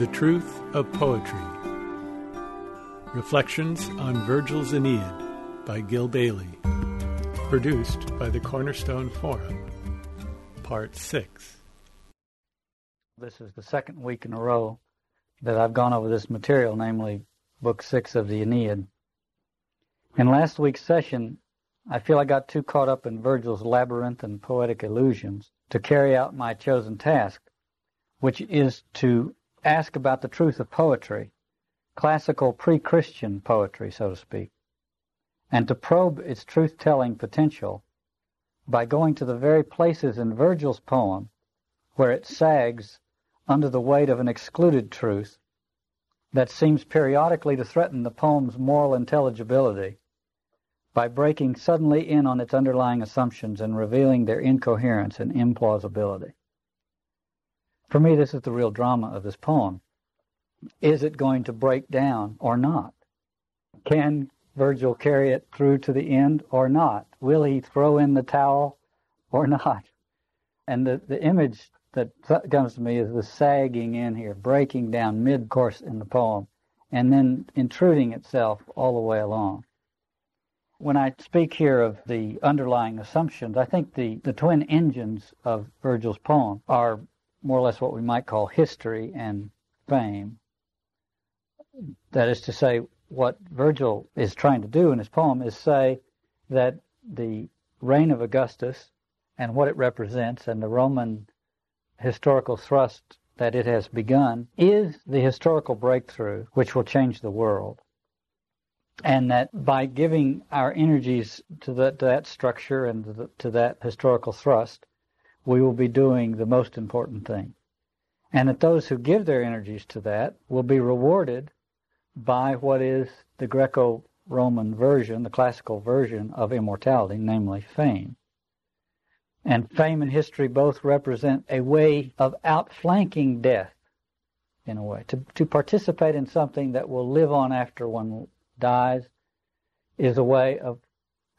The Truth of Poetry. Reflections on Virgil's Aeneid by Gil Bailie. Produced by the Cornerstone Forum. Part 6. This is the second week in a row that I've gone over this material, namely Book 6 of the Aeneid. In last week's session, I feel I got too caught up in Virgil's labyrinth and poetic illusions to carry out my chosen task, which is to ask about the truth of poetry, classical pre-Christian poetry, so to speak, and to probe its truth-telling potential by going to the very places in Virgil's poem where it sags under the weight of an excluded truth that seems periodically to threaten the poem's moral intelligibility by breaking suddenly in on its underlying assumptions and revealing their incoherence and implausibility. For me, this is the real drama of this poem. Is it going to break down or not? Can Virgil carry it through to the end or not? Will he throw in the towel or not? And the, the image that comes to me is the sagging in here, breaking down mid-course in the poem, and then intruding itself all the way along. When I speak here of the underlying assumptions, I think the, the twin engines of Virgil's poem are more or less what we might call history and fame. That is to say, what Virgil is trying to do in his poem is say that the reign of Augustus and what it represents and the Roman historical thrust that it has begun is the historical breakthrough which will change the world. And that by giving our energies to, the, to that structure and to, the, to that historical thrust, we will be doing the most important thing. And that those who give their energies to that will be rewarded by what is the Greco Roman version, the classical version of immortality, namely fame. And fame and history both represent a way of outflanking death, in a way. To, to participate in something that will live on after one dies is a way of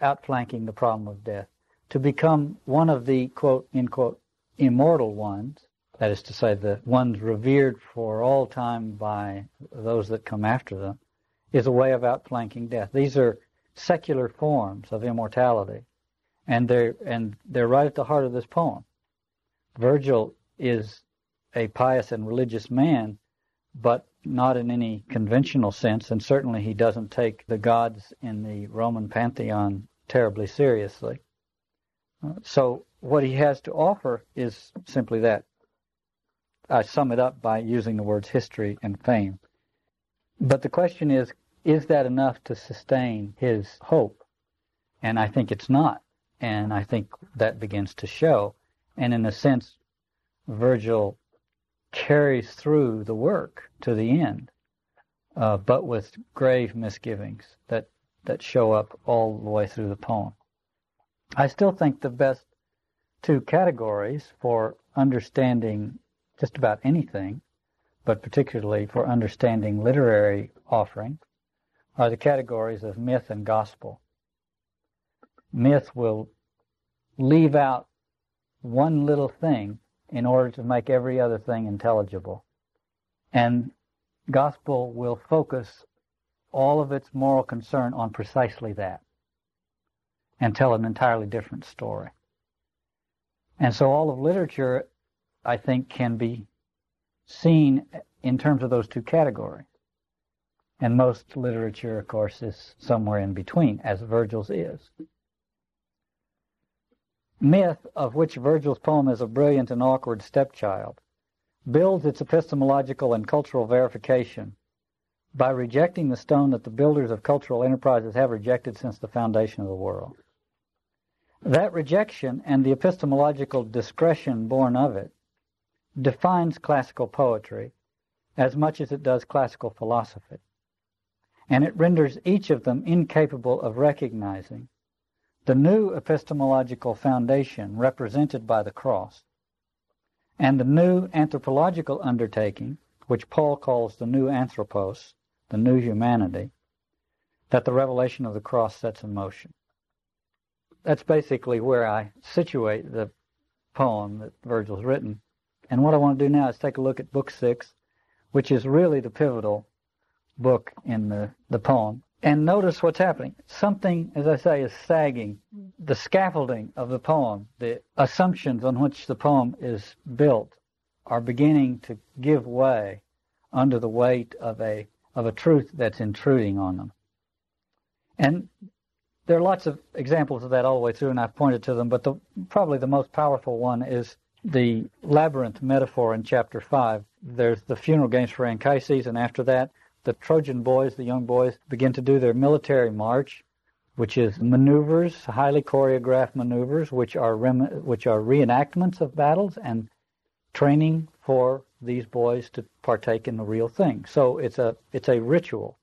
outflanking the problem of death to become one of the quote, in quote, immortal ones, that is to say, the ones revered for all time by those that come after them, is a way of outflanking death. These are secular forms of immortality, and they're and they're right at the heart of this poem. Virgil is a pious and religious man, but not in any conventional sense, and certainly he doesn't take the gods in the Roman pantheon terribly seriously. So what he has to offer is simply that. I sum it up by using the words history and fame. But the question is, is that enough to sustain his hope? And I think it's not. And I think that begins to show. And in a sense, Virgil carries through the work to the end, uh, but with grave misgivings that, that show up all the way through the poem. I still think the best two categories for understanding just about anything, but particularly for understanding literary offering, are the categories of myth and gospel. Myth will leave out one little thing in order to make every other thing intelligible. And gospel will focus all of its moral concern on precisely that and tell an entirely different story. And so all of literature, I think, can be seen in terms of those two categories. And most literature, of course, is somewhere in between, as Virgil's is. Myth, of which Virgil's poem is a brilliant and awkward stepchild, builds its epistemological and cultural verification by rejecting the stone that the builders of cultural enterprises have rejected since the foundation of the world. That rejection and the epistemological discretion born of it defines classical poetry as much as it does classical philosophy. And it renders each of them incapable of recognizing the new epistemological foundation represented by the cross and the new anthropological undertaking, which Paul calls the new anthropos, the new humanity, that the revelation of the cross sets in motion that's basically where I situate the poem that Virgil's written. And what I want to do now is take a look at Book Six, which is really the pivotal book in the, the poem. And notice what's happening. Something, as I say, is sagging. The scaffolding of the poem, the assumptions on which the poem is built, are beginning to give way under the weight of a of a truth that's intruding on them. And there are lots of examples of that all the way through, and I've pointed to them, but the, probably the most powerful one is the labyrinth metaphor in chapter 5. There's the funeral games for Anchises, and after that, the Trojan boys, the young boys, begin to do their military march, which is maneuvers, highly choreographed maneuvers, which are rem- which are reenactments of battles and training for these boys to partake in the real thing. So it's a it's a ritual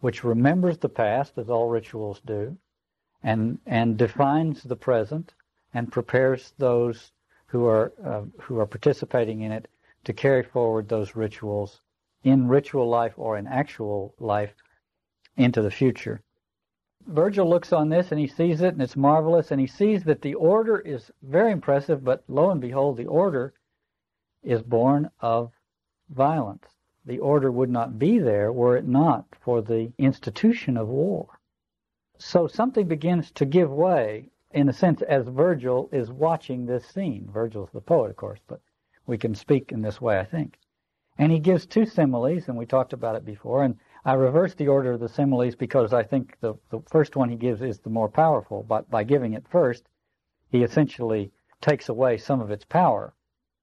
which remembers the past, as all rituals do, and and defines the present and prepares those who are uh, who are participating in it to carry forward those rituals in ritual life or in actual life into the future. Virgil looks on this and he sees it and it's marvelous and he sees that the order is very impressive, but lo and behold, the order is born of violence. The order would not be there were it not for the institution of war. So something begins to give way, in a sense, as Virgil is watching this scene. Virgil's the poet, of course, but we can speak in this way, I think. And he gives two similes, and we talked about it before. And I reversed the order of the similes because I think the, the first one he gives is the more powerful. But by giving it first, he essentially takes away some of its power.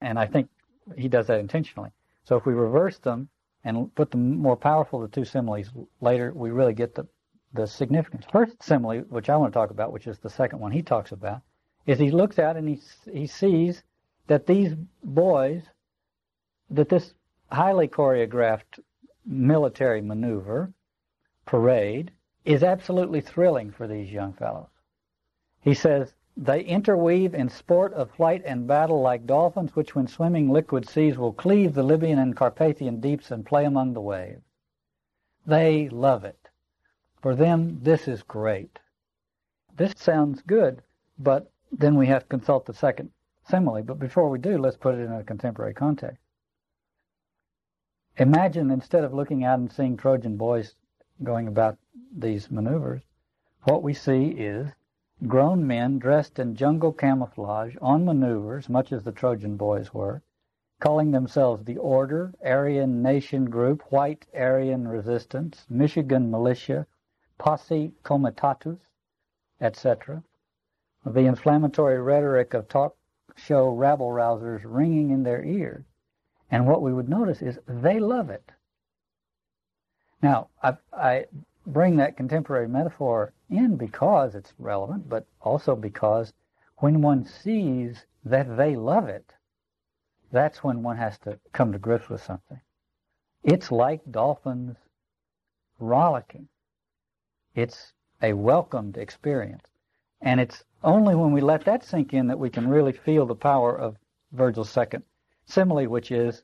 And I think he does that intentionally. So if we reverse them and put the more powerful the two similes later, we really get the, the significance. First simile, which I want to talk about, which is the second one he talks about, is he looks out and he, he sees that these boys, that this highly choreographed military maneuver, parade, is absolutely thrilling for these young fellows. He says, they interweave in sport of flight and battle like dolphins, which when swimming liquid seas will cleave the Libyan and Carpathian deeps and play among the waves. They love it. For them, this is great. This sounds good, but then we have to consult the second simile. But before we do, let's put it in a contemporary context. Imagine instead of looking out and seeing Trojan boys going about these maneuvers, what we see is grown men dressed in jungle camouflage on maneuvers, much as the Trojan boys were, calling themselves the Order, Aryan Nation Group, White Aryan Resistance, Michigan Militia, Posse Comitatus, etc. The inflammatory rhetoric of talk show rabble rousers ringing in their ears. And what we would notice is they love it. Now, I, I bring that contemporary metaphor in because it's relevant, but also because when one sees that they love it, that's when one has to come to grips with something. It's like dolphins rollicking. It's a welcomed experience. And it's only when we let that sink in that we can really feel the power of Virgil's second simile, which is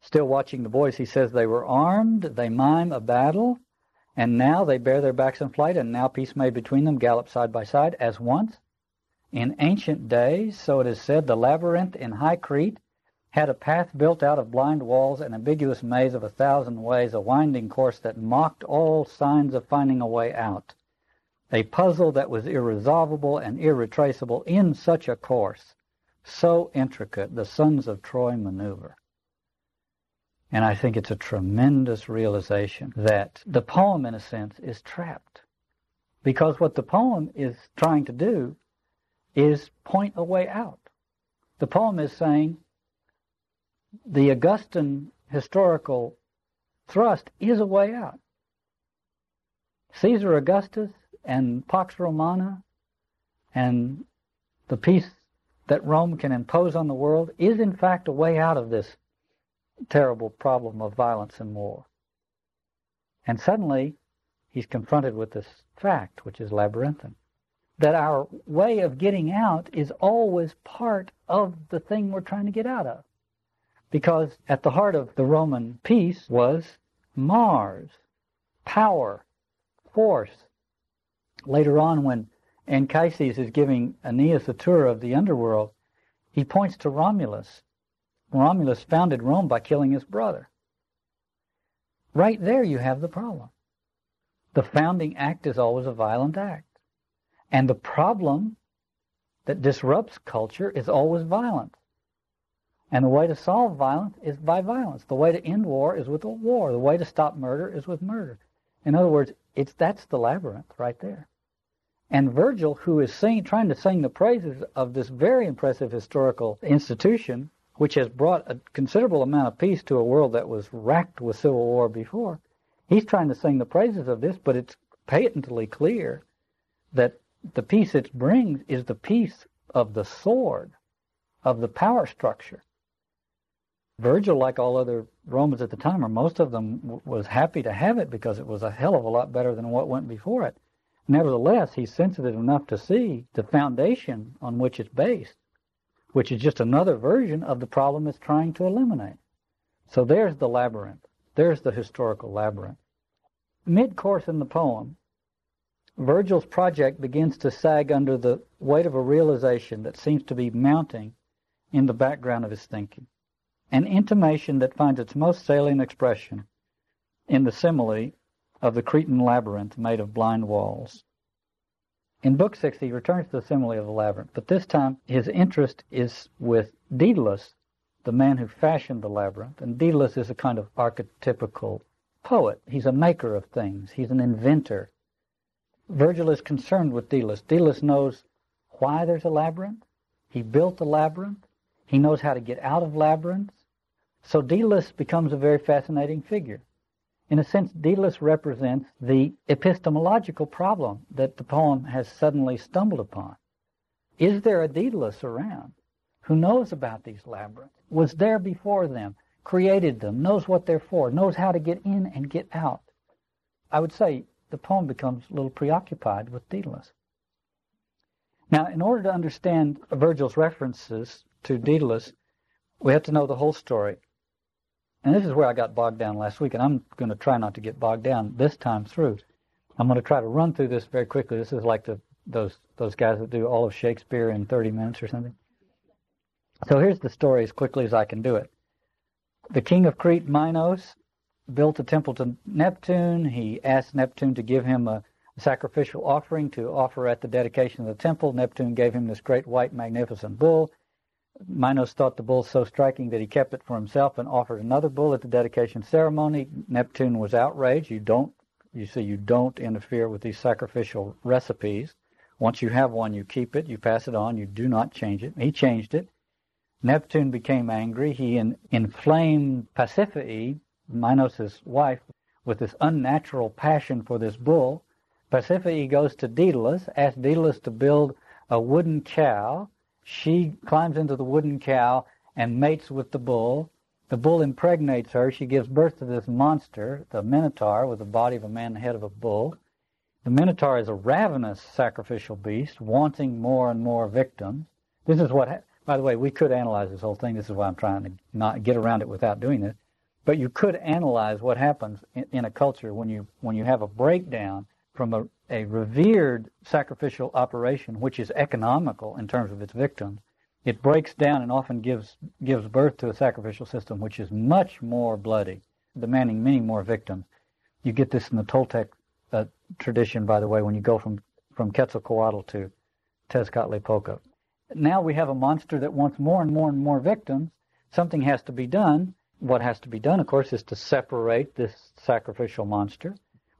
still watching the boys. He says they were armed, they mime a battle, and now they bare their backs in flight, and now peace made between them gallop side by side as once. In ancient days, so it is said, the labyrinth in high Crete had a path built out of blind walls, an ambiguous maze of a thousand ways, a winding course that mocked all signs of finding a way out. A puzzle that was irresolvable and irretraceable in such a course, so intricate, the sons of Troy maneuver. And I think it's a tremendous realization that the poem, in a sense, is trapped. Because what the poem is trying to do is point a way out. The poem is saying the Augustan historical thrust is a way out. Caesar Augustus and Pax Romana and the peace that Rome can impose on the world is in fact a way out of this terrible problem of violence and war. And suddenly he's confronted with this fact, which is labyrinthine, that our way of getting out is always part of the thing we're trying to get out of. Because at the heart of the Roman peace was Mars, power, force, Later on, when Anchises is giving Aeneas a tour of the underworld, he points to Romulus Romulus founded Rome by killing his brother. Right there you have the problem. The founding act is always a violent act. And the problem that disrupts culture is always violence. And the way to solve violence is by violence. The way to end war is with a war. The way to stop murder is with murder. In other words, it's that's the labyrinth right there. And Virgil, who is sing, trying to sing the praises of this very impressive historical institution, which has brought a considerable amount of peace to a world that was racked with civil war before, he's trying to sing the praises of this, but it's patently clear that the peace it brings is the peace of the sword, of the power structure. Virgil, like all other Romans at the time, or most of them, w- was happy to have it because it was a hell of a lot better than what went before it. Nevertheless, he's sensitive enough to see the foundation on which it's based, which is just another version of the problem it's trying to eliminate. So there's the labyrinth. There's the historical labyrinth. Mid-course in the poem, Virgil's project begins to sag under the weight of a realization that seems to be mounting in the background of his thinking an intimation that finds its most salient expression in the simile of the Cretan labyrinth made of blind walls. In Book 6, he returns to the simile of the labyrinth, but this time his interest is with Daedalus, the man who fashioned the labyrinth. And Daedalus is a kind of archetypical poet. He's a maker of things, he's an inventor. Virgil is concerned with Daedalus. Daedalus knows why there's a labyrinth. He built the labyrinth. He knows how to get out of labyrinths. So Daedalus becomes a very fascinating figure. In a sense, Daedalus represents the epistemological problem that the poem has suddenly stumbled upon. Is there a Daedalus around who knows about these labyrinths, was there before them, created them, knows what they're for, knows how to get in and get out? I would say the poem becomes a little preoccupied with Daedalus. Now, in order to understand Virgil's references to Daedalus, we have to know the whole story. And this is where I got bogged down last week, and I'm going to try not to get bogged down this time through. I'm going to try to run through this very quickly. This is like the those those guys that do all of Shakespeare in 30 minutes or something. So here's the story as quickly as I can do it. The king of Crete, Minos, built a temple to Neptune. He asked Neptune to give him a sacrificial offering to offer at the dedication of the temple. Neptune gave him this great white magnificent bull. Minos thought the bull so striking that he kept it for himself and offered another bull at the dedication ceremony. Neptune was outraged. You don't, you see, you don't interfere with these sacrificial recipes. Once you have one, you keep it, you pass it on, you do not change it. He changed it. Neptune became angry. He in, inflamed Pasiphae, Minos' wife, with this unnatural passion for this bull. Pasiphae goes to Daedalus, asks Daedalus to build a wooden cow she climbs into the wooden cow and mates with the bull. The bull impregnates her. She gives birth to this monster, the Minotaur, with the body of a man and the head of a bull. The Minotaur is a ravenous sacrificial beast, wanting more and more victims. This is what, by the way, we could analyze this whole thing. This is why I'm trying to not get around it without doing this. But you could analyze what happens in a culture when you when you have a breakdown from a a revered sacrificial operation, which is economical in terms of its victims, it breaks down and often gives gives birth to a sacrificial system which is much more bloody, demanding many more victims. You get this in the Toltec uh, tradition, by the way, when you go from from Quetzalcoatl to Tezcatlipoca. Now we have a monster that wants more and more and more victims. Something has to be done. What has to be done, of course, is to separate this sacrificial monster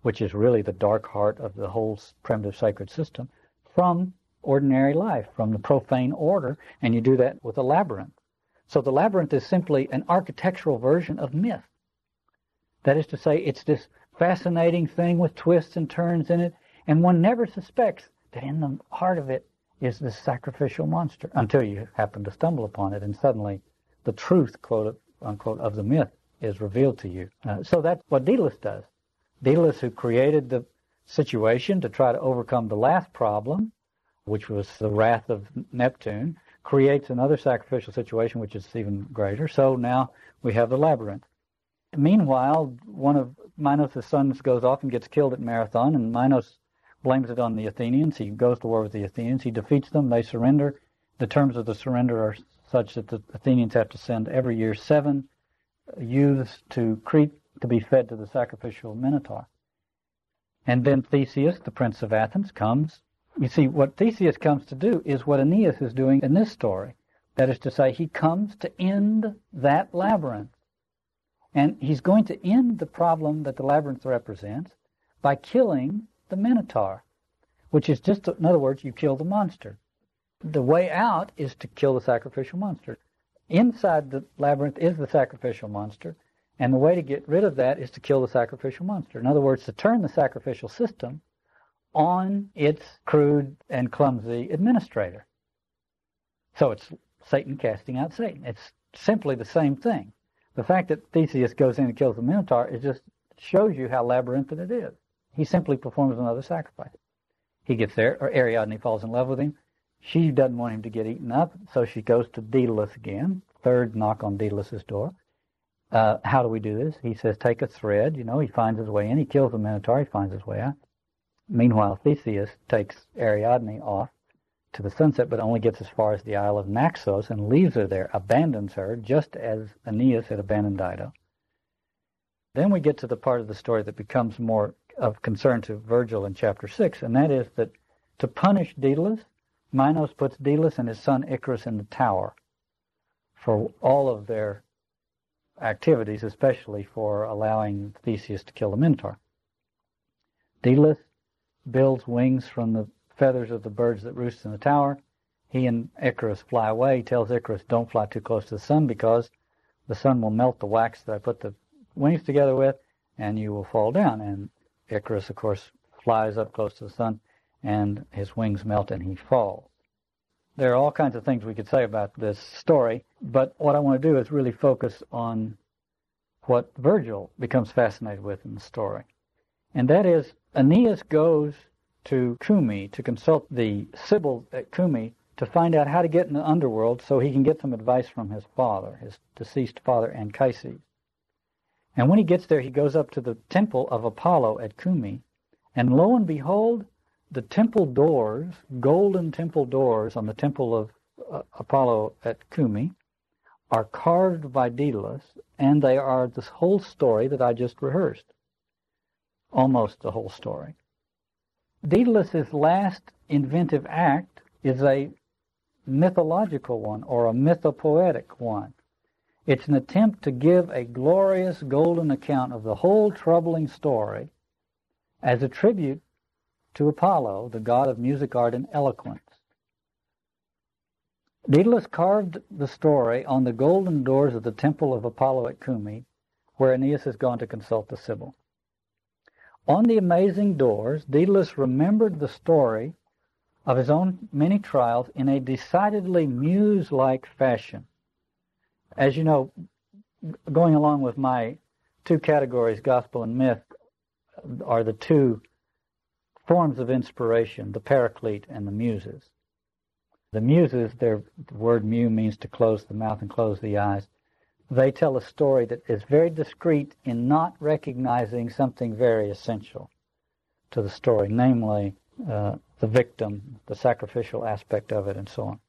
which is really the dark heart of the whole primitive sacred system, from ordinary life, from the profane order, and you do that with a labyrinth. So the labyrinth is simply an architectural version of myth. That is to say, it's this fascinating thing with twists and turns in it, and one never suspects that in the heart of it is this sacrificial monster until you happen to stumble upon it, and suddenly the truth, quote unquote, of the myth is revealed to you. Uh, so that's what Daedalus does. Daedalus, who created the situation to try to overcome the last problem, which was the wrath of Neptune, creates another sacrificial situation which is even greater. So now we have the labyrinth. Meanwhile, one of Minos' sons goes off and gets killed at Marathon, and Minos blames it on the Athenians. He goes to war with the Athenians. He defeats them. They surrender. The terms of the surrender are such that the Athenians have to send every year seven youths to Crete to be fed to the sacrificial Minotaur. And then Theseus, the prince of Athens, comes. You see, what Theseus comes to do is what Aeneas is doing in this story. That is to say, he comes to end that labyrinth. And he's going to end the problem that the labyrinth represents by killing the Minotaur, which is just, in other words, you kill the monster. The way out is to kill the sacrificial monster. Inside the labyrinth is the sacrificial monster, and the way to get rid of that is to kill the sacrificial monster. In other words, to turn the sacrificial system on its crude and clumsy administrator. So it's Satan casting out Satan. It's simply the same thing. The fact that Theseus goes in and kills the Minotaur it just shows you how labyrinthine it is. He simply performs another sacrifice. He gets there, or Ariadne falls in love with him. She doesn't want him to get eaten up, so she goes to Daedalus again. Third knock on Daedalus's door. Uh, how do we do this? He says, take a thread. You know, he finds his way in. He kills the Minotaur. He finds his way out. Meanwhile, Theseus takes Ariadne off to the sunset, but only gets as far as the Isle of Naxos and leaves her there, abandons her, just as Aeneas had abandoned Dido. Then we get to the part of the story that becomes more of concern to Virgil in chapter 6, and that is that to punish Daedalus, Minos puts Daedalus and his son Icarus in the tower for all of their activities, especially for allowing Theseus to kill the Minotaur. Daedalus builds wings from the feathers of the birds that roost in the tower. He and Icarus fly away. He tells Icarus, don't fly too close to the sun because the sun will melt the wax that I put the wings together with and you will fall down. And Icarus, of course, flies up close to the sun and his wings melt and he falls. There are all kinds of things we could say about this story, but what I want to do is really focus on what Virgil becomes fascinated with in the story. And that is, Aeneas goes to Cumae to consult the Sibyl at Cumae to find out how to get in the underworld so he can get some advice from his father, his deceased father, Anchises. And when he gets there, he goes up to the temple of Apollo at Cumae, and lo and behold, the temple doors, golden temple doors on the temple of uh, Apollo at Cumae, are carved by Daedalus, and they are this whole story that I just rehearsed. Almost the whole story. Daedalus's last inventive act is a mythological one or a mythopoetic one. It's an attempt to give a glorious golden account of the whole troubling story as a tribute to Apollo, the god of music, art, and eloquence. Daedalus carved the story on the golden doors of the temple of Apollo at Cumae, where Aeneas has gone to consult the Sibyl. On the amazing doors, Daedalus remembered the story of his own many trials in a decidedly muse-like fashion. As you know, going along with my two categories, gospel and myth, are the two forms of inspiration, the paraclete and the muses. The muses, their the word mu means to close the mouth and close the eyes. They tell a story that is very discreet in not recognizing something very essential to the story, namely uh, the victim, the sacrificial aspect of it, and so on.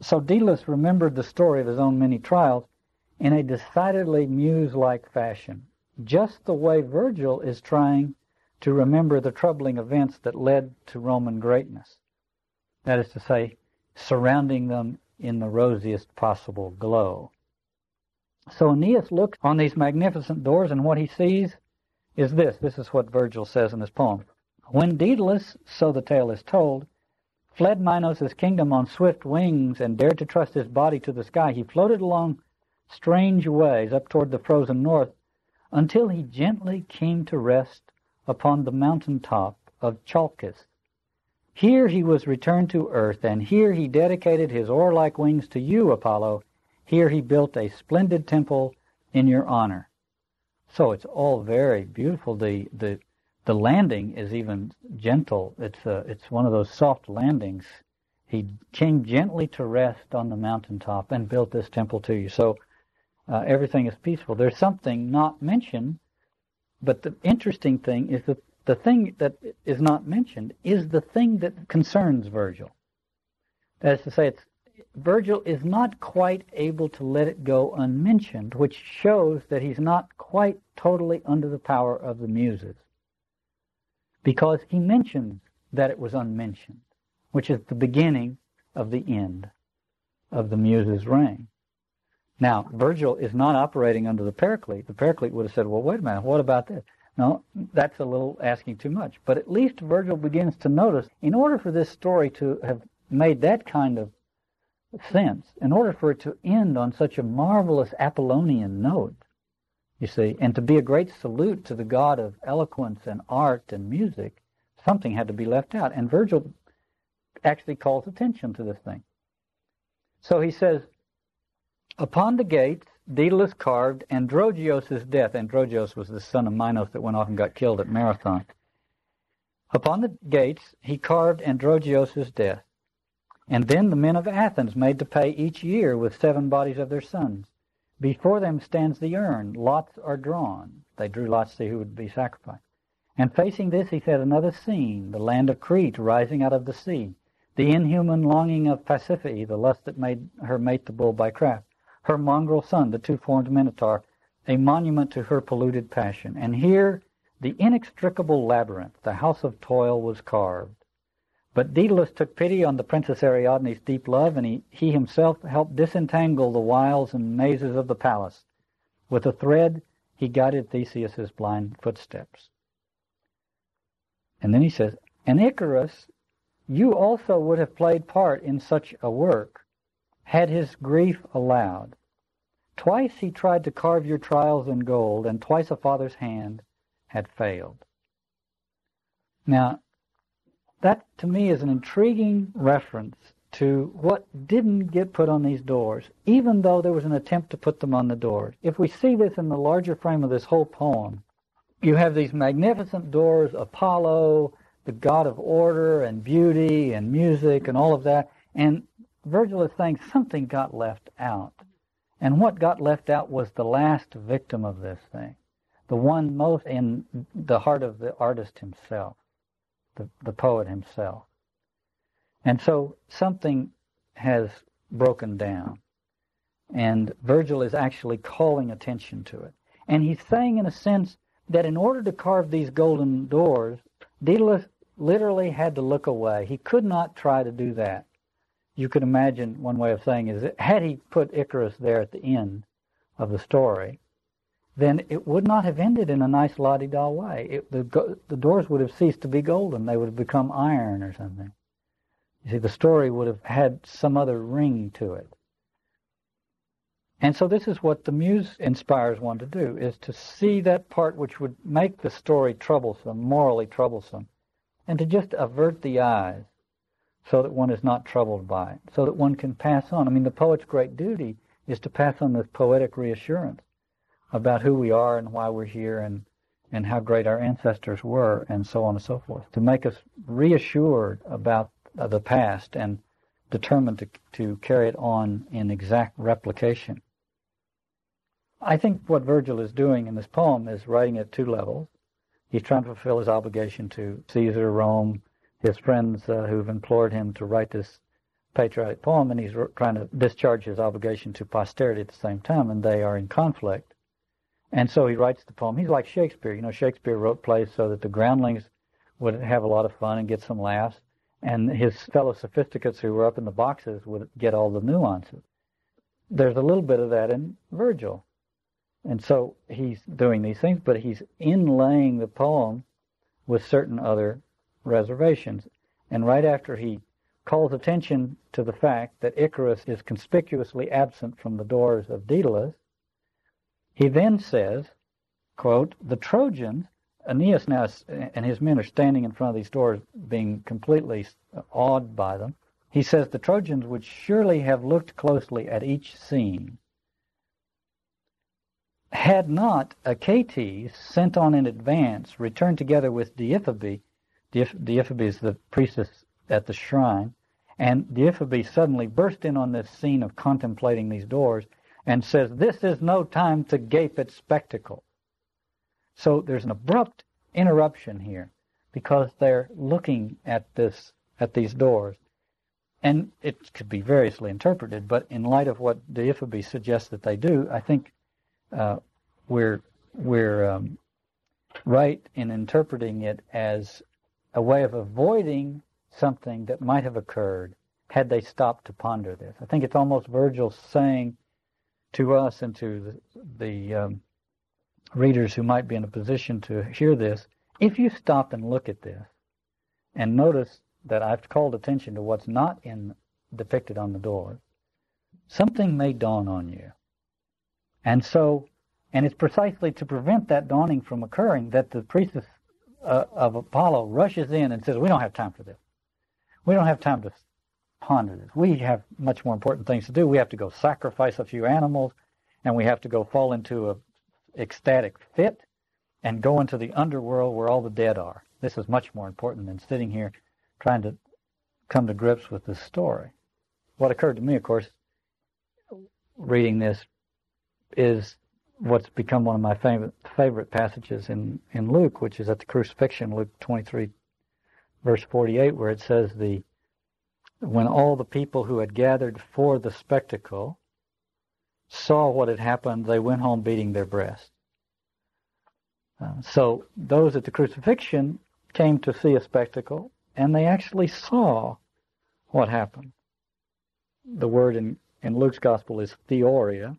So Daedalus remembered the story of his own many trials in a decidedly muse-like fashion, just the way Virgil is trying to remember the troubling events that led to Roman greatness. That is to say, surrounding them in the rosiest possible glow. So Aeneas looks on these magnificent doors, and what he sees is this. This is what Virgil says in his poem. When Daedalus, so the tale is told, fled Minos' kingdom on swift wings and dared to trust his body to the sky, he floated along strange ways up toward the frozen north until he gently came to rest upon the mountain top of Chalcis. Here he was returned to earth, and here he dedicated his oar-like wings to you, Apollo. Here he built a splendid temple in your honor. So it's all very beautiful. The the the landing is even gentle. It's a, it's one of those soft landings. He came gently to rest on the mountaintop and built this temple to you. So uh, everything is peaceful. There's something not mentioned, but the interesting thing is that the thing that is not mentioned is the thing that concerns Virgil. That is to say, Virgil is not quite able to let it go unmentioned, which shows that he's not quite totally under the power of the muses. Because he mentions that it was unmentioned, which is the beginning of the end of the muses' reign. Now, Virgil is not operating under the Paraclete. The Paraclete would have said, well, wait a minute, what about this? No, that's a little asking too much. But at least Virgil begins to notice, in order for this story to have made that kind of sense, in order for it to end on such a marvelous Apollonian note, you see, and to be a great salute to the god of eloquence and art and music, something had to be left out. And Virgil actually calls attention to this thing. So he says, Upon the gates, Daedalus carved Androgeos' death. Androgeos was the son of Minos that went off and got killed at Marathon. Upon the gates, he carved Androgeos' death. And then the men of Athens made to pay each year with seven bodies of their sons. Before them stands the urn. Lots are drawn. They drew lots to see who would be sacrificed. And facing this, he said another scene, the land of Crete rising out of the sea, the inhuman longing of Pasiphae, the lust that made her mate the bull by craft her mongrel son, the two-formed Minotaur, a monument to her polluted passion. And here the inextricable labyrinth, the house of toil, was carved. But Daedalus took pity on the Princess Ariadne's deep love, and he, he himself helped disentangle the wiles and mazes of the palace. With a thread, he guided Theseus's blind footsteps. And then he says, And Icarus, you also would have played part in such a work, had his grief allowed. Twice he tried to carve your trials in gold, and twice a father's hand had failed. Now, that to me is an intriguing reference to what didn't get put on these doors, even though there was an attempt to put them on the doors. If we see this in the larger frame of this whole poem, you have these magnificent doors, Apollo, the god of order and beauty and music and all of that, and Virgil is saying something got left out. And what got left out was the last victim of this thing, the one most in the heart of the artist himself, the, the poet himself. And so something has broken down. And Virgil is actually calling attention to it. And he's saying, in a sense, that in order to carve these golden doors, Daedalus literally had to look away. He could not try to do that you could imagine one way of saying is that had he put Icarus there at the end of the story, then it would not have ended in a nice la-di-da way. It, the, the doors would have ceased to be golden. They would have become iron or something. You see, the story would have had some other ring to it. And so this is what the muse inspires one to do, is to see that part which would make the story troublesome, morally troublesome, and to just avert the eyes so that one is not troubled by it, so that one can pass on. I mean, the poet's great duty is to pass on this poetic reassurance about who we are and why we're here and, and how great our ancestors were and so on and so forth, to make us reassured about the past and determined to, to carry it on in exact replication. I think what Virgil is doing in this poem is writing at two levels. He's trying to fulfill his obligation to Caesar, Rome, his friends uh, who've implored him to write this patriotic poem, and he's trying to discharge his obligation to posterity at the same time, and they are in conflict. And so he writes the poem. He's like Shakespeare. You know, Shakespeare wrote plays so that the groundlings would have a lot of fun and get some laughs, and his fellow sophisticates who were up in the boxes would get all the nuances. There's a little bit of that in Virgil. And so he's doing these things, but he's inlaying the poem with certain other reservations. And right after he calls attention to the fact that Icarus is conspicuously absent from the doors of Daedalus, he then says, quote, the Trojans, Aeneas now and his men are standing in front of these doors being completely awed by them. He says the Trojans would surely have looked closely at each scene had not Achates, sent on in advance, returned together with Deiphobus Deiphobus is the priestess at the shrine, and Deiphobus suddenly burst in on this scene of contemplating these doors and says, This is no time to gape at spectacle. So there's an abrupt interruption here because they're looking at this at these doors. and it could be variously interpreted, but in light of what Deiphobes suggests that they do, I think uh, we're we're um, right in interpreting it as a way of avoiding something that might have occurred had they stopped to ponder this. I think it's almost Virgil saying to us and to the, the um, readers who might be in a position to hear this, if you stop and look at this and notice that I've called attention to what's not in depicted on the door, something may dawn on you. And so, and it's precisely to prevent that dawning from occurring that the priestess uh, of Apollo rushes in and says, "We don't have time for this. We don't have time to ponder this. We have much more important things to do. We have to go sacrifice a few animals, and we have to go fall into a ecstatic fit and go into the underworld where all the dead are. This is much more important than sitting here trying to come to grips with this story. What occurred to me, of course, reading this, is what's become one of my favorite favorite passages in in Luke, which is at the crucifixion, Luke 23, verse 48, where it says the when all the people who had gathered for the spectacle saw what had happened, they went home beating their breasts. Uh, so those at the crucifixion came to see a spectacle, and they actually saw what happened. The word in, in Luke's gospel is theoria,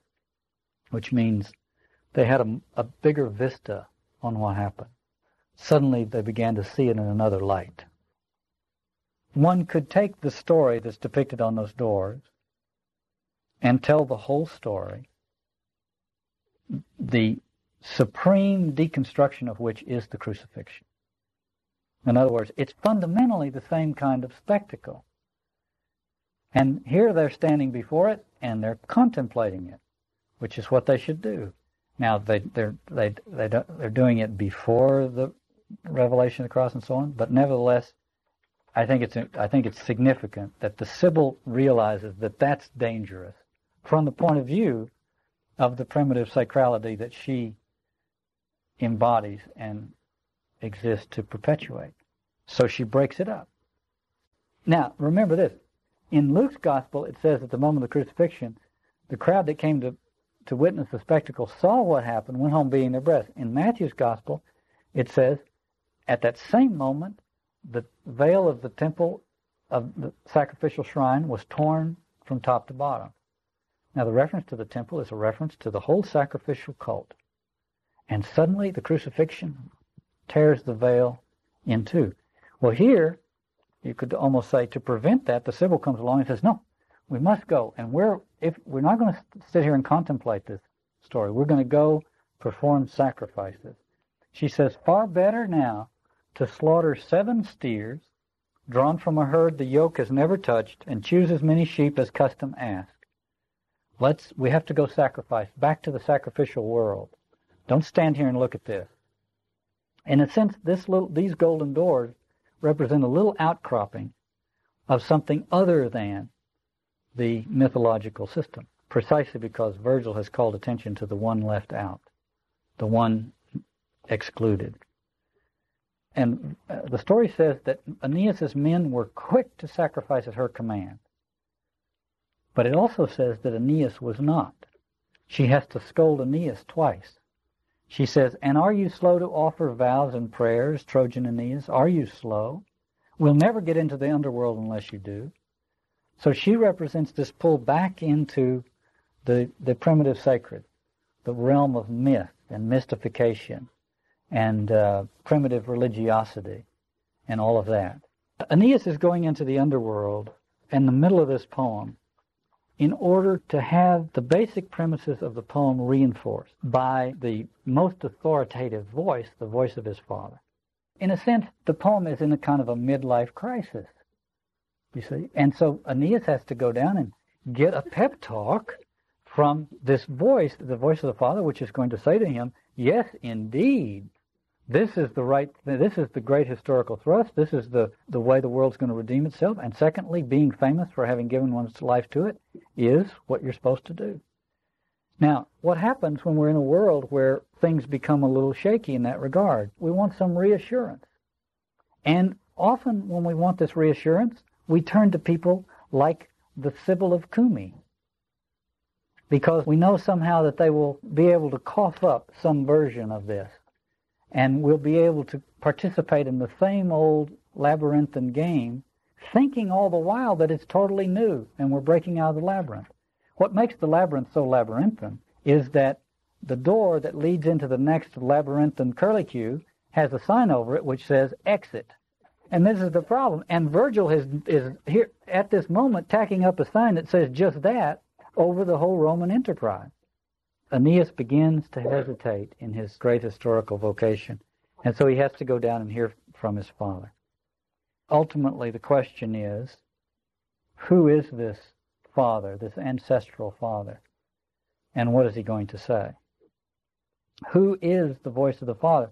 which means they had a, a bigger vista on what happened. Suddenly they began to see it in another light. One could take the story that's depicted on those doors and tell the whole story, the supreme deconstruction of which is the crucifixion. In other words, it's fundamentally the same kind of spectacle. And here they're standing before it and they're contemplating it, which is what they should do. Now they they're they they they're doing it before the revelation of the cross and so on, but nevertheless, I think it's I think it's significant that the Sibyl realizes that that's dangerous from the point of view of the primitive sacrality that she embodies and exists to perpetuate. So she breaks it up. Now, remember this. In Luke's gospel, it says at the moment of the crucifixion, the crowd that came to, to witness the spectacle saw what happened, went home beating their breasts. In Matthew's gospel, it says, at that same moment, the veil of the temple of the sacrificial shrine was torn from top to bottom. Now, the reference to the temple is a reference to the whole sacrificial cult. And suddenly the crucifixion tears the veil in two. Well, here, you could almost say to prevent that, the Sibyl comes along and says, no, we must go. And we're, if, we're not going to sit here and contemplate this story. We're going to go perform sacrifices. She says, far better now to slaughter seven steers, drawn from a herd the yoke has never touched, and choose as many sheep as custom asks. Let's, we have to go sacrifice, back to the sacrificial world. Don't stand here and look at this. In a sense, this little, these golden doors represent a little outcropping of something other than the mythological system, precisely because Virgil has called attention to the one left out, the one excluded. And uh, the story says that Aeneas's men were quick to sacrifice at her command. But it also says that Aeneas was not. She has to scold Aeneas twice. She says, And are you slow to offer vows and prayers, Trojan Aeneas? Are you slow? We'll never get into the underworld unless you do. So she represents this pull back into the, the primitive sacred, the realm of myth and mystification and uh, primitive religiosity and all of that. Aeneas is going into the underworld in the middle of this poem in order to have the basic premises of the poem reinforced by the most authoritative voice, the voice of his father. In a sense, the poem is in a kind of a midlife crisis, you see. And so Aeneas has to go down and get a pep talk from this voice, the voice of the father, which is going to say to him, yes, indeed, this is the right, this is the great historical thrust. This is the, the way the world's going to redeem itself. And secondly, being famous for having given one's life to it is what you're supposed to do. Now, what happens when we're in a world where things become a little shaky in that regard? We want some reassurance. And often when we want this reassurance, we turn to people like the Sibyl of Cumae. Because we know somehow that they will be able to cough up some version of this. And we'll be able to participate in the same old labyrinthine game, thinking all the while that it's totally new and we're breaking out of the labyrinth. What makes the labyrinth so labyrinthine is that the door that leads into the next labyrinthine curlicue has a sign over it which says exit. And this is the problem. And Virgil is, is here at this moment tacking up a sign that says just that over the whole Roman enterprise. Aeneas begins to hesitate in his great historical vocation. And so he has to go down and hear from his father. Ultimately, the question is, who is this father, this ancestral father? And what is he going to say? Who is the voice of the Father?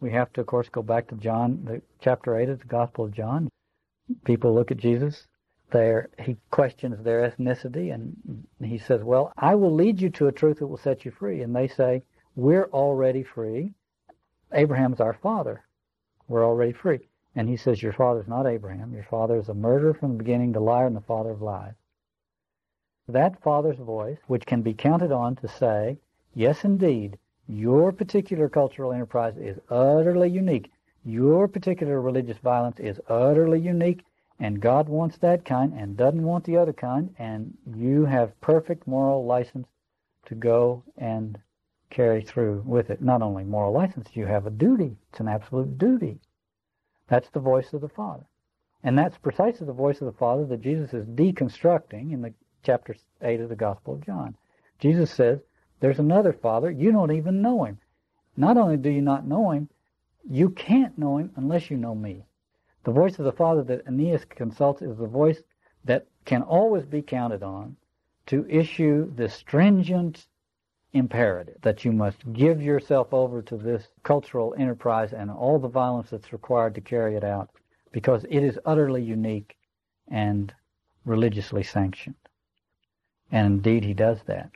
We have to, of course, go back to John, the chapter 8 of the Gospel of John. People look at Jesus. There, he questions their ethnicity, and he says, "Well, I will lead you to a truth that will set you free." And they say, "We're already free. Abraham's our father. We're already free." And he says, "Your father's not Abraham. Your father is a murderer from the beginning, the liar, and the father of lies." That father's voice, which can be counted on to say, "Yes, indeed, your particular cultural enterprise is utterly unique. Your particular religious violence is utterly unique, and God wants that kind and doesn't want the other kind, and you have perfect moral license to go and carry through with it. Not only moral license, you have a duty. It's an absolute duty. That's the voice of the Father. And that's precisely the voice of the Father that Jesus is deconstructing in the chapter 8 of the Gospel of John. Jesus says, there's another Father. You don't even know him. Not only do you not know him, you can't know him unless you know me. The voice of the Father that Aeneas consults is the voice that can always be counted on to issue the stringent imperative that you must give yourself over to this cultural enterprise and all the violence that's required to carry it out because it is utterly unique and religiously sanctioned. And indeed, he does that.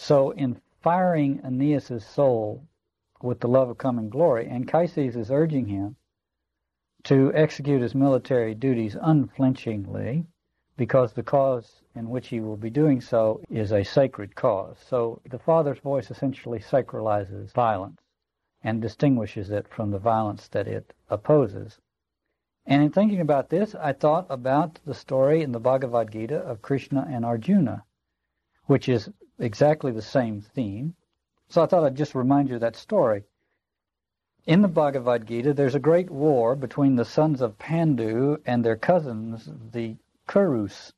So in firing Aeneas' soul with the love of coming glory, Anchises is urging him to execute his military duties unflinchingly because the cause in which he will be doing so is a sacred cause. So the Father's voice essentially sacralizes violence and distinguishes it from the violence that it opposes. And in thinking about this, I thought about the story in the Bhagavad Gita of Krishna and Arjuna, which is exactly the same theme. So I thought I'd just remind you of that story. In the Bhagavad Gita, there's a great war between the sons of Pandu and their cousins, the Kurus.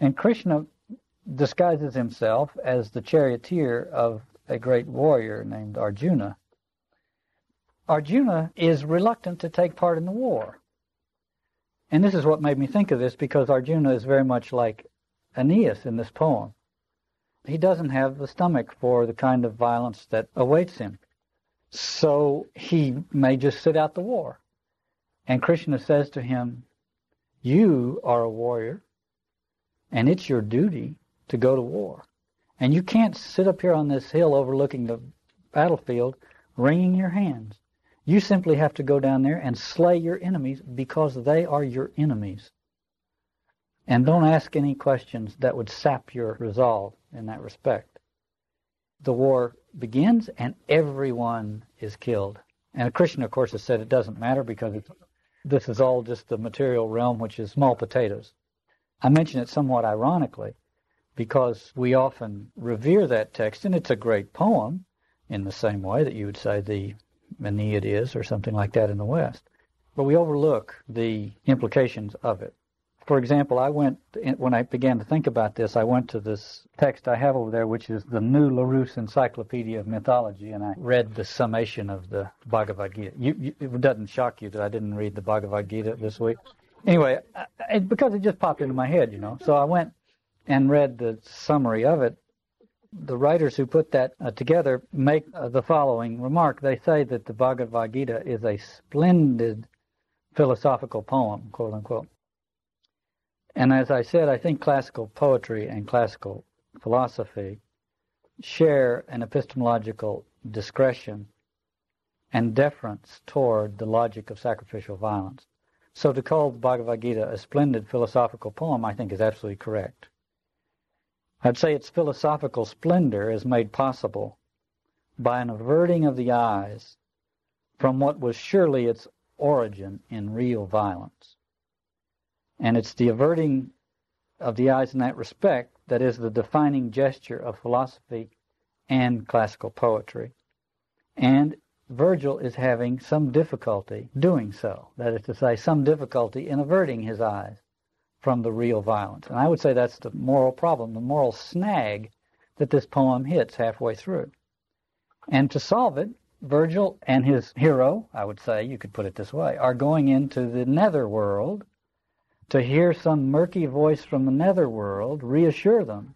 And Krishna disguises himself as the charioteer of a great warrior named Arjuna. Arjuna is reluctant to take part in the war. And this is what made me think of this because Arjuna is very much like Aeneas in this poem he doesn't have the stomach for the kind of violence that awaits him. So he may just sit out the war. And Krishna says to him, You are a warrior, and it's your duty to go to war. And you can't sit up here on this hill overlooking the battlefield wringing your hands. You simply have to go down there and slay your enemies because they are your enemies. And don't ask any questions that would sap your resolve in that respect. The war begins and everyone is killed. And Krishna, of course, has said it doesn't matter because this is all just the material realm, which is small potatoes. I mention it somewhat ironically because we often revere that text, and it's a great poem in the same way that you would say the Aeneid is or something like that in the West. But we overlook the implications of it. For example, I went, when I began to think about this, I went to this text I have over there, which is the New Larousse Encyclopedia of Mythology, and I read the summation of the Bhagavad Gita. You, you, it doesn't shock you that I didn't read the Bhagavad Gita this week. Anyway, I, because it just popped into my head, you know. So I went and read the summary of it. The writers who put that uh, together make uh, the following remark. They say that the Bhagavad Gita is a splendid philosophical poem, quote unquote. And as I said, I think classical poetry and classical philosophy share an epistemological discretion and deference toward the logic of sacrificial violence. So to call the Bhagavad Gita a splendid philosophical poem, I think, is absolutely correct. I'd say its philosophical splendor is made possible by an averting of the eyes from what was surely its origin in real violence. And it's the averting of the eyes in that respect that is the defining gesture of philosophy and classical poetry. And Virgil is having some difficulty doing so. That is to say, some difficulty in averting his eyes from the real violence. And I would say that's the moral problem, the moral snag that this poem hits halfway through. And to solve it, Virgil and his hero, I would say, you could put it this way, are going into the netherworld to hear some murky voice from the netherworld reassure them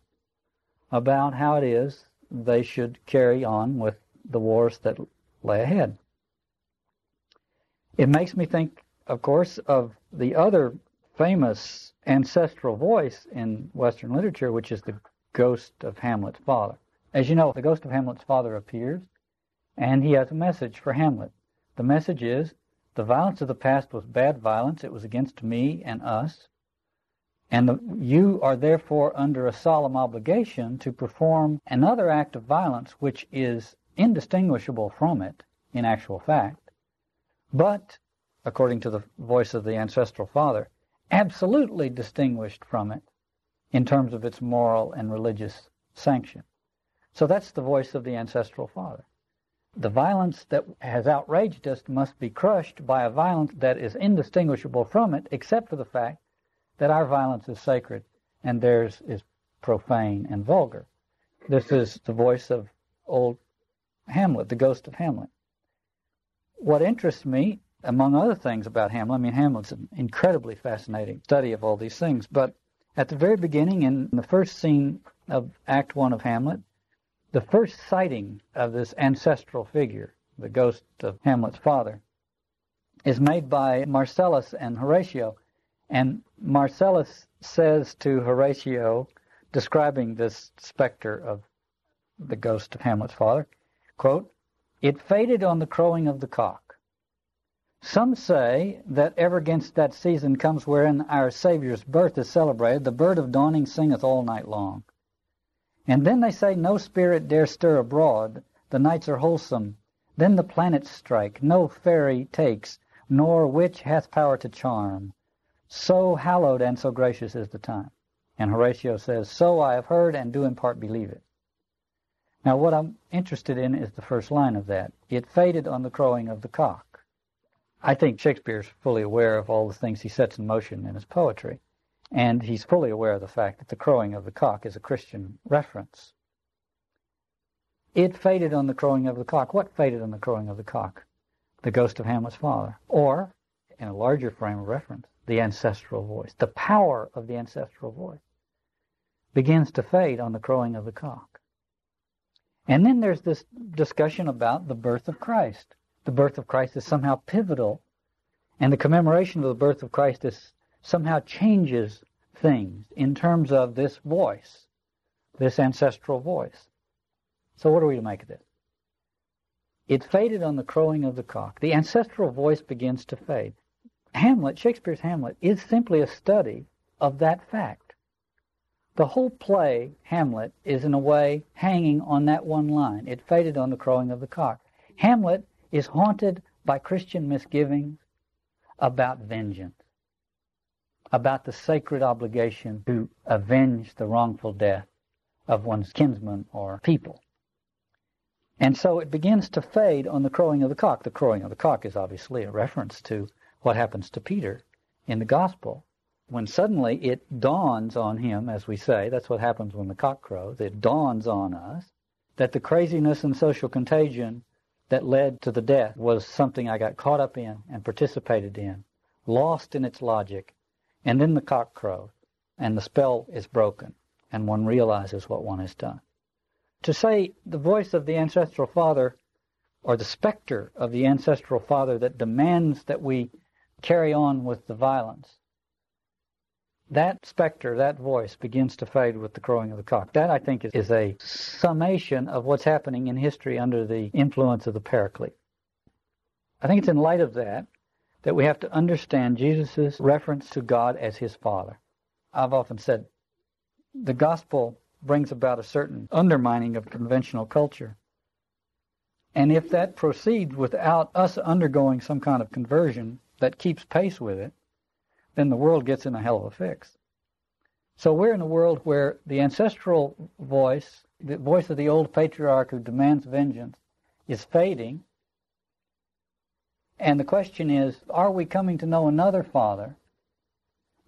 about how it is they should carry on with the wars that lay ahead. It makes me think, of course, of the other famous ancestral voice in Western literature, which is the ghost of Hamlet's father. As you know, the ghost of Hamlet's father appears, and he has a message for Hamlet. The message is the violence of the past was bad violence. It was against me and us. And the, you are therefore under a solemn obligation to perform another act of violence which is indistinguishable from it in actual fact, but, according to the voice of the ancestral father, absolutely distinguished from it in terms of its moral and religious sanction. So that's the voice of the ancestral father. The violence that has outraged us must be crushed by a violence that is indistinguishable from it, except for the fact that our violence is sacred and theirs is profane and vulgar. This is the voice of old Hamlet, the ghost of Hamlet. What interests me among other things about Hamlet, I mean, Hamlet's an incredibly fascinating study of all these things, but at the very beginning, in the first scene of Act One of Hamlet, the first sighting of this ancestral figure, the ghost of Hamlet's father, is made by Marcellus and Horatio. And Marcellus says to Horatio, describing this specter of the ghost of Hamlet's father, quote, It faded on the crowing of the cock. Some say that ever against that season comes wherein our Saviour's birth is celebrated, the bird of dawning singeth all night long. And then they say no spirit dare stir abroad, the nights are wholesome. Then the planets strike, no fairy takes, nor witch hath power to charm. So hallowed and so gracious is the time. And Horatio says, So I have heard and do in part believe it. Now what I'm interested in is the first line of that. It faded on the crowing of the cock. I think Shakespeare is fully aware of all the things he sets in motion in his poetry, and he's fully aware of the fact that the crowing of the cock is a Christian reference. It faded on the crowing of the cock. What faded on the crowing of the cock? The ghost of Hamlet's father. Or, in a larger frame of reference, the ancestral voice. The power of the ancestral voice begins to fade on the crowing of the cock. And then there's this discussion about the birth of Christ the birth of Christ is somehow pivotal, and the commemoration of the birth of Christ is somehow changes things in terms of this voice, this ancestral voice. So what are we to make of this? It faded on the crowing of the cock. The ancestral voice begins to fade. Hamlet, Shakespeare's Hamlet, is simply a study of that fact. The whole play, Hamlet, is in a way hanging on that one line. It faded on the crowing of the cock. Hamlet is haunted by Christian misgivings about vengeance, about the sacred obligation to avenge the wrongful death of one's kinsman or people. And so it begins to fade on the crowing of the cock. The crowing of the cock is obviously a reference to what happens to Peter in the gospel. When suddenly it dawns on him, as we say, that's what happens when the cock crows, it dawns on us that the craziness and social contagion that led to the death was something I got caught up in and participated in, lost in its logic, and then the cock crows, and the spell is broken, and one realizes what one has done. To say the voice of the ancestral father, or the specter of the ancestral father that demands that we carry on with the violence, that specter, that voice, begins to fade with the crowing of the cock. That, I think, is, a summation of what's happening in history under the influence of the Paraclete. I think it's in light of that that we have to understand Jesus' reference to God as his Father. I've often said the gospel brings about a certain undermining of conventional culture. And if that proceeds without us undergoing some kind of conversion that keeps pace with it, then the world gets in a hell of a fix. So we're in a world where the ancestral voice, the voice of the old patriarch who demands vengeance, is fading. And the question is, are we coming to know another father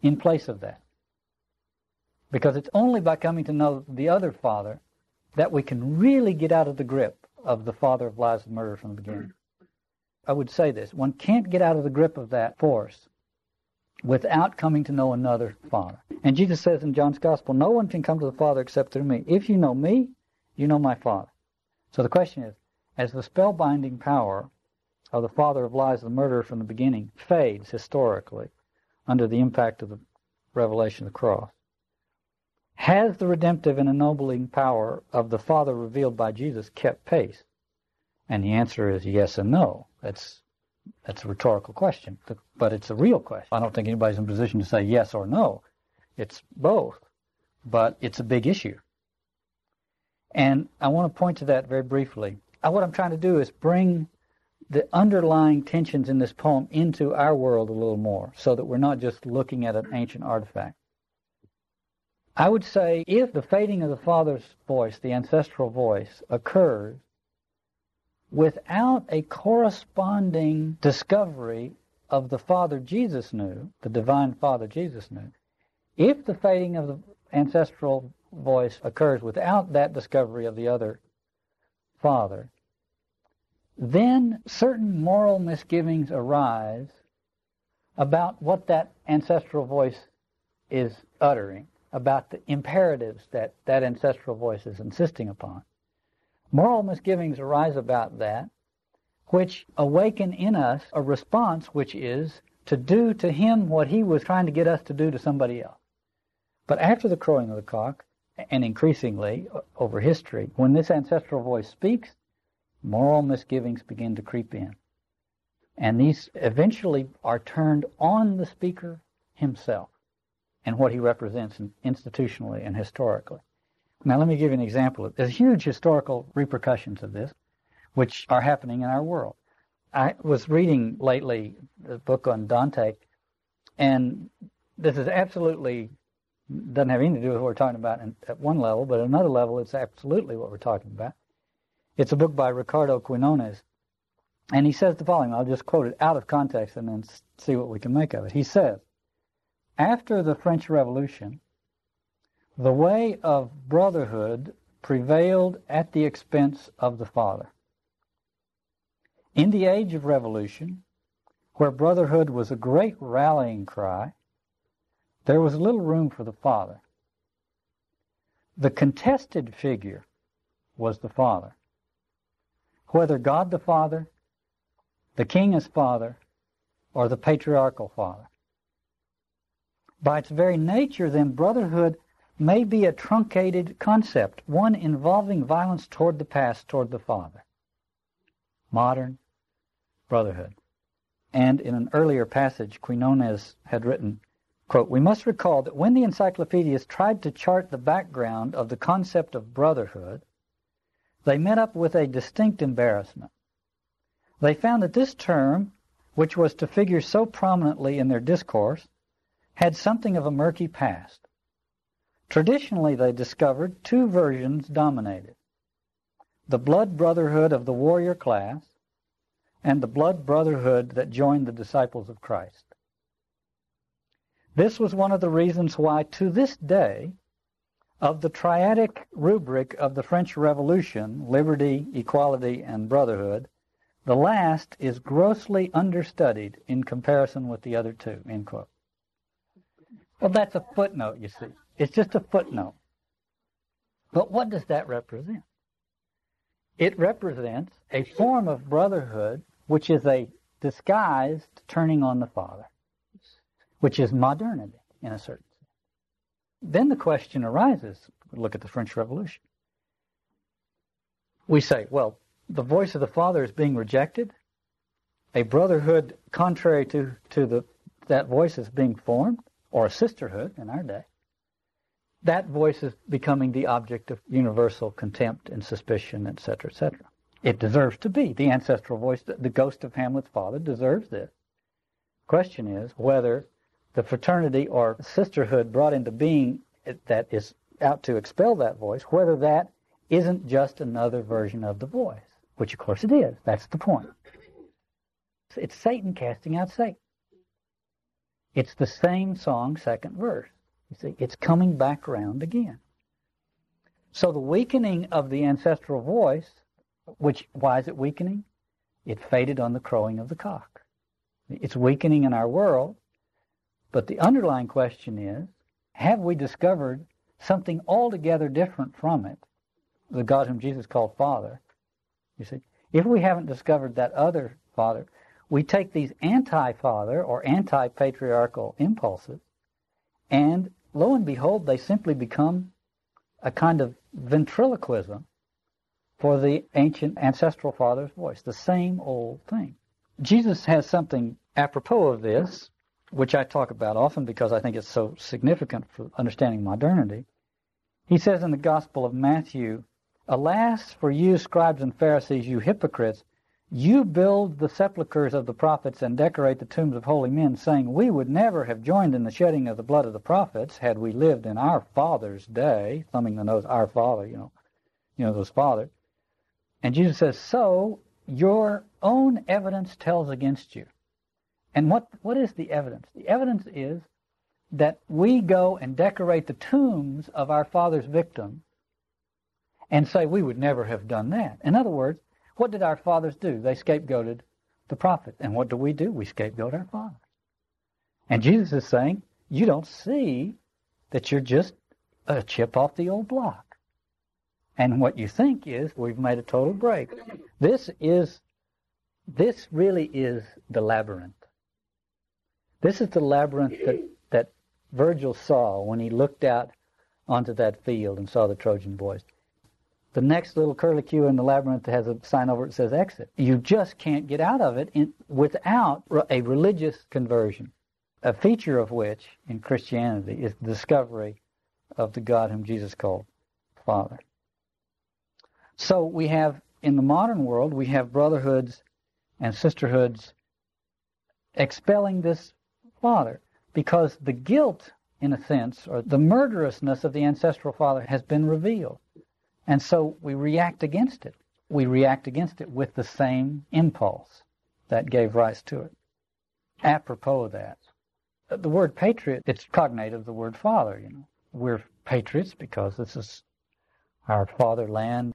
in place of that? Because it's only by coming to know the other father that we can really get out of the grip of the father of lies and murder from the beginning. I would say this one can't get out of the grip of that force without coming to know another Father. And Jesus says in John's Gospel, No one can come to the Father except through me. If you know me, you know my Father. So the question is, as the spellbinding power of the father of lies, the murderer from the beginning, fades historically under the impact of the revelation of the cross, has the redemptive and ennobling power of the Father revealed by Jesus kept pace? And the answer is yes and no. That's that's a rhetorical question, but it's a real question. I don't think anybody's in a position to say yes or no. It's both, but it's a big issue. And I want to point to that very briefly. Uh, what I'm trying to do is bring the underlying tensions in this poem into our world a little more so that we're not just looking at an ancient artifact. I would say if the fading of the Father's voice, the ancestral voice, occurs without a corresponding discovery of the Father Jesus knew, the divine Father Jesus knew, if the fading of the ancestral voice occurs without that discovery of the other Father, then certain moral misgivings arise about what that ancestral voice is uttering, about the imperatives that that ancestral voice is insisting upon. Moral misgivings arise about that, which awaken in us a response which is to do to him what he was trying to get us to do to somebody else. But after the crowing of the cock, and increasingly over history, when this ancestral voice speaks, moral misgivings begin to creep in. And these eventually are turned on the speaker himself and what he represents institutionally and historically. Now, let me give you an example. There's huge historical repercussions of this, which are happening in our world. I was reading lately a book on Dante, and this is absolutely doesn't have anything to do with what we're talking about at one level, but at another level, it's absolutely what we're talking about. It's a book by Ricardo Quinones, and he says the following. I'll just quote it out of context and then see what we can make of it. He says, after the French Revolution, the way of brotherhood prevailed at the expense of the father. In the age of revolution, where brotherhood was a great rallying cry, there was little room for the father. The contested figure was the father. Whether God the Father, the King as Father, or the patriarchal father. By its very nature, then, brotherhood may be a truncated concept, one involving violence toward the past, toward the father. Modern brotherhood. And in an earlier passage, Quinones had written, quote, We must recall that when the encyclopedias tried to chart the background of the concept of brotherhood, they met up with a distinct embarrassment. They found that this term, which was to figure so prominently in their discourse, had something of a murky past. Traditionally, they discovered two versions dominated the blood brotherhood of the warrior class and the blood brotherhood that joined the disciples of Christ. This was one of the reasons why, to this day, of the triadic rubric of the French Revolution, liberty, equality, and brotherhood, the last is grossly understudied in comparison with the other two, end quote. Well, that's a footnote, you see. It's just a footnote. But what does that represent? It represents a form of brotherhood which is a disguised turning on the Father, which is modernity in a certain. Then the question arises look at the French Revolution. We say, well, the voice of the Father is being rejected, a brotherhood contrary to, to the, that voice is being formed, or a sisterhood in our day, that voice is becoming the object of universal contempt and suspicion, etc., etc. It deserves to be. The ancestral voice, the ghost of Hamlet's father, deserves this. Question is whether the fraternity or sisterhood brought into being that is out to expel that voice, whether that isn't just another version of the voice, which of course it is. That's the point. It's Satan casting out Satan. It's the same song, second verse. You see, it's coming back around again. So the weakening of the ancestral voice, which why is it weakening? It faded on the crowing of the cock. It's weakening in our world, but the underlying question is, have we discovered something altogether different from it, the God whom Jesus called Father? You see, if we haven't discovered that other Father, we take these anti-father or anti-patriarchal impulses, and lo and behold, they simply become a kind of ventriloquism for the ancient ancestral father's voice, the same old thing. Jesus has something apropos of this, which I talk about often because I think it's so significant for understanding modernity. He says in the Gospel of Matthew, Alas for you, scribes and Pharisees, you hypocrites! You build the sepulchres of the prophets and decorate the tombs of holy men, saying, We would never have joined in the shedding of the blood of the prophets had we lived in our father's day, thumbing the nose, our father, you know, you know, those fathers. And Jesus says, So your own evidence tells against you. And what, what is the evidence? The evidence is that we go and decorate the tombs of our father's victims and say we would never have done that. In other words, what did our fathers do? They scapegoated the prophet. And what do we do? We scapegoat our father. And Jesus is saying, you don't see that you're just a chip off the old block. And what you think is we've made a total break. This is, this really is the labyrinth. This is the labyrinth that, that Virgil saw when he looked out onto that field and saw the Trojan boys. The next little curlicue in the labyrinth has a sign over it that says exit. You just can't get out of it in, without a religious conversion, a feature of which in Christianity is the discovery of the God whom Jesus called Father. So we have, in the modern world, we have brotherhoods and sisterhoods expelling this Father because the guilt, in a sense, or the murderousness of the ancestral father has been revealed. And so we react against it. We react against it with the same impulse that gave rise to it. Apropos of that, the word patriot, it's cognate of the word father, you know. We're patriots because this is our fatherland.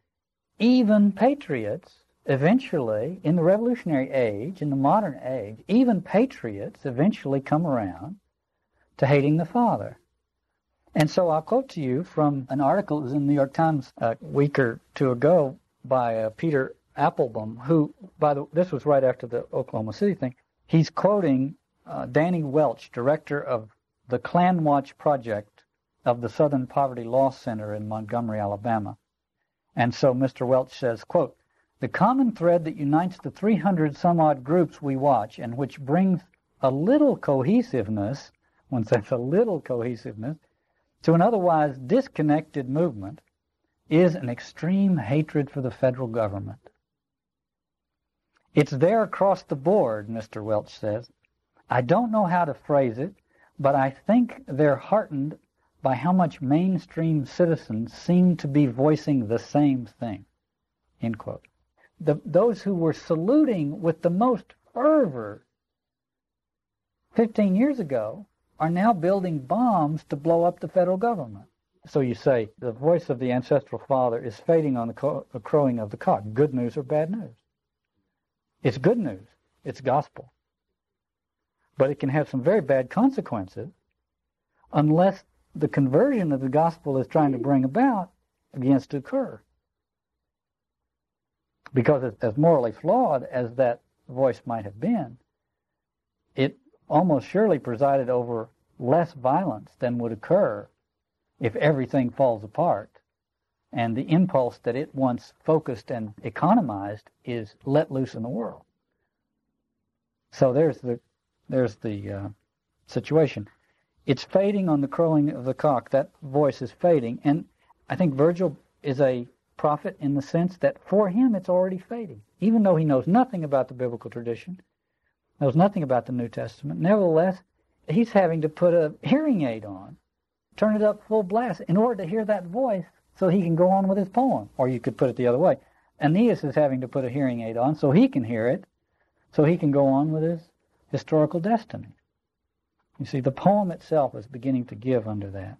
Even patriots, eventually, in the revolutionary age, in the modern age, even patriots eventually come around to hating the father. And so I'll quote to you from an article that was in the New York Times a week or two ago by uh, Peter Applebome, who, by the this was right after the Oklahoma City thing. He's quoting uh, Danny Welch, director of the Klan Watch Project of the Southern Poverty Law Center in Montgomery, Alabama. And so Mr. Welch says, quote, the common thread that unites the 300 some odd groups we watch and which brings a little cohesiveness, one says a little cohesiveness, to an otherwise disconnected movement is an extreme hatred for the federal government. It's there across the board, Mr. Welch says. I don't know how to phrase it, but I think they're heartened by how much mainstream citizens seem to be voicing the same thing. End quote. The, those who were saluting with the most fervor 15 years ago are now building bombs to blow up the federal government. So you say the voice of the ancestral father is fading on the, co- crowing of the cock. Good news or bad news? It's good news. It's gospel. But it can have some very bad consequences unless the conversion that the gospel is trying to bring about begins to occur. Because as morally flawed as that voice might have been, it almost surely presided over less violence than would occur if everything falls apart and the impulse that it once focused and economized is let loose in the world. So there's the there's the uh, situation. It's fading on the crowing of the cock. That voice is fading, and I think Virgil is a prophet in the sense that for him it's already fading, even though he knows nothing about the biblical tradition, knows nothing about the New Testament. Nevertheless, he's having to put a hearing aid on, turn it up full blast in order to hear that voice so he can go on with his poem. Or you could put it the other way. Aeneas is having to put a hearing aid on so he can hear it, so he can go on with his historical destiny. You see, the poem itself is beginning to give under that.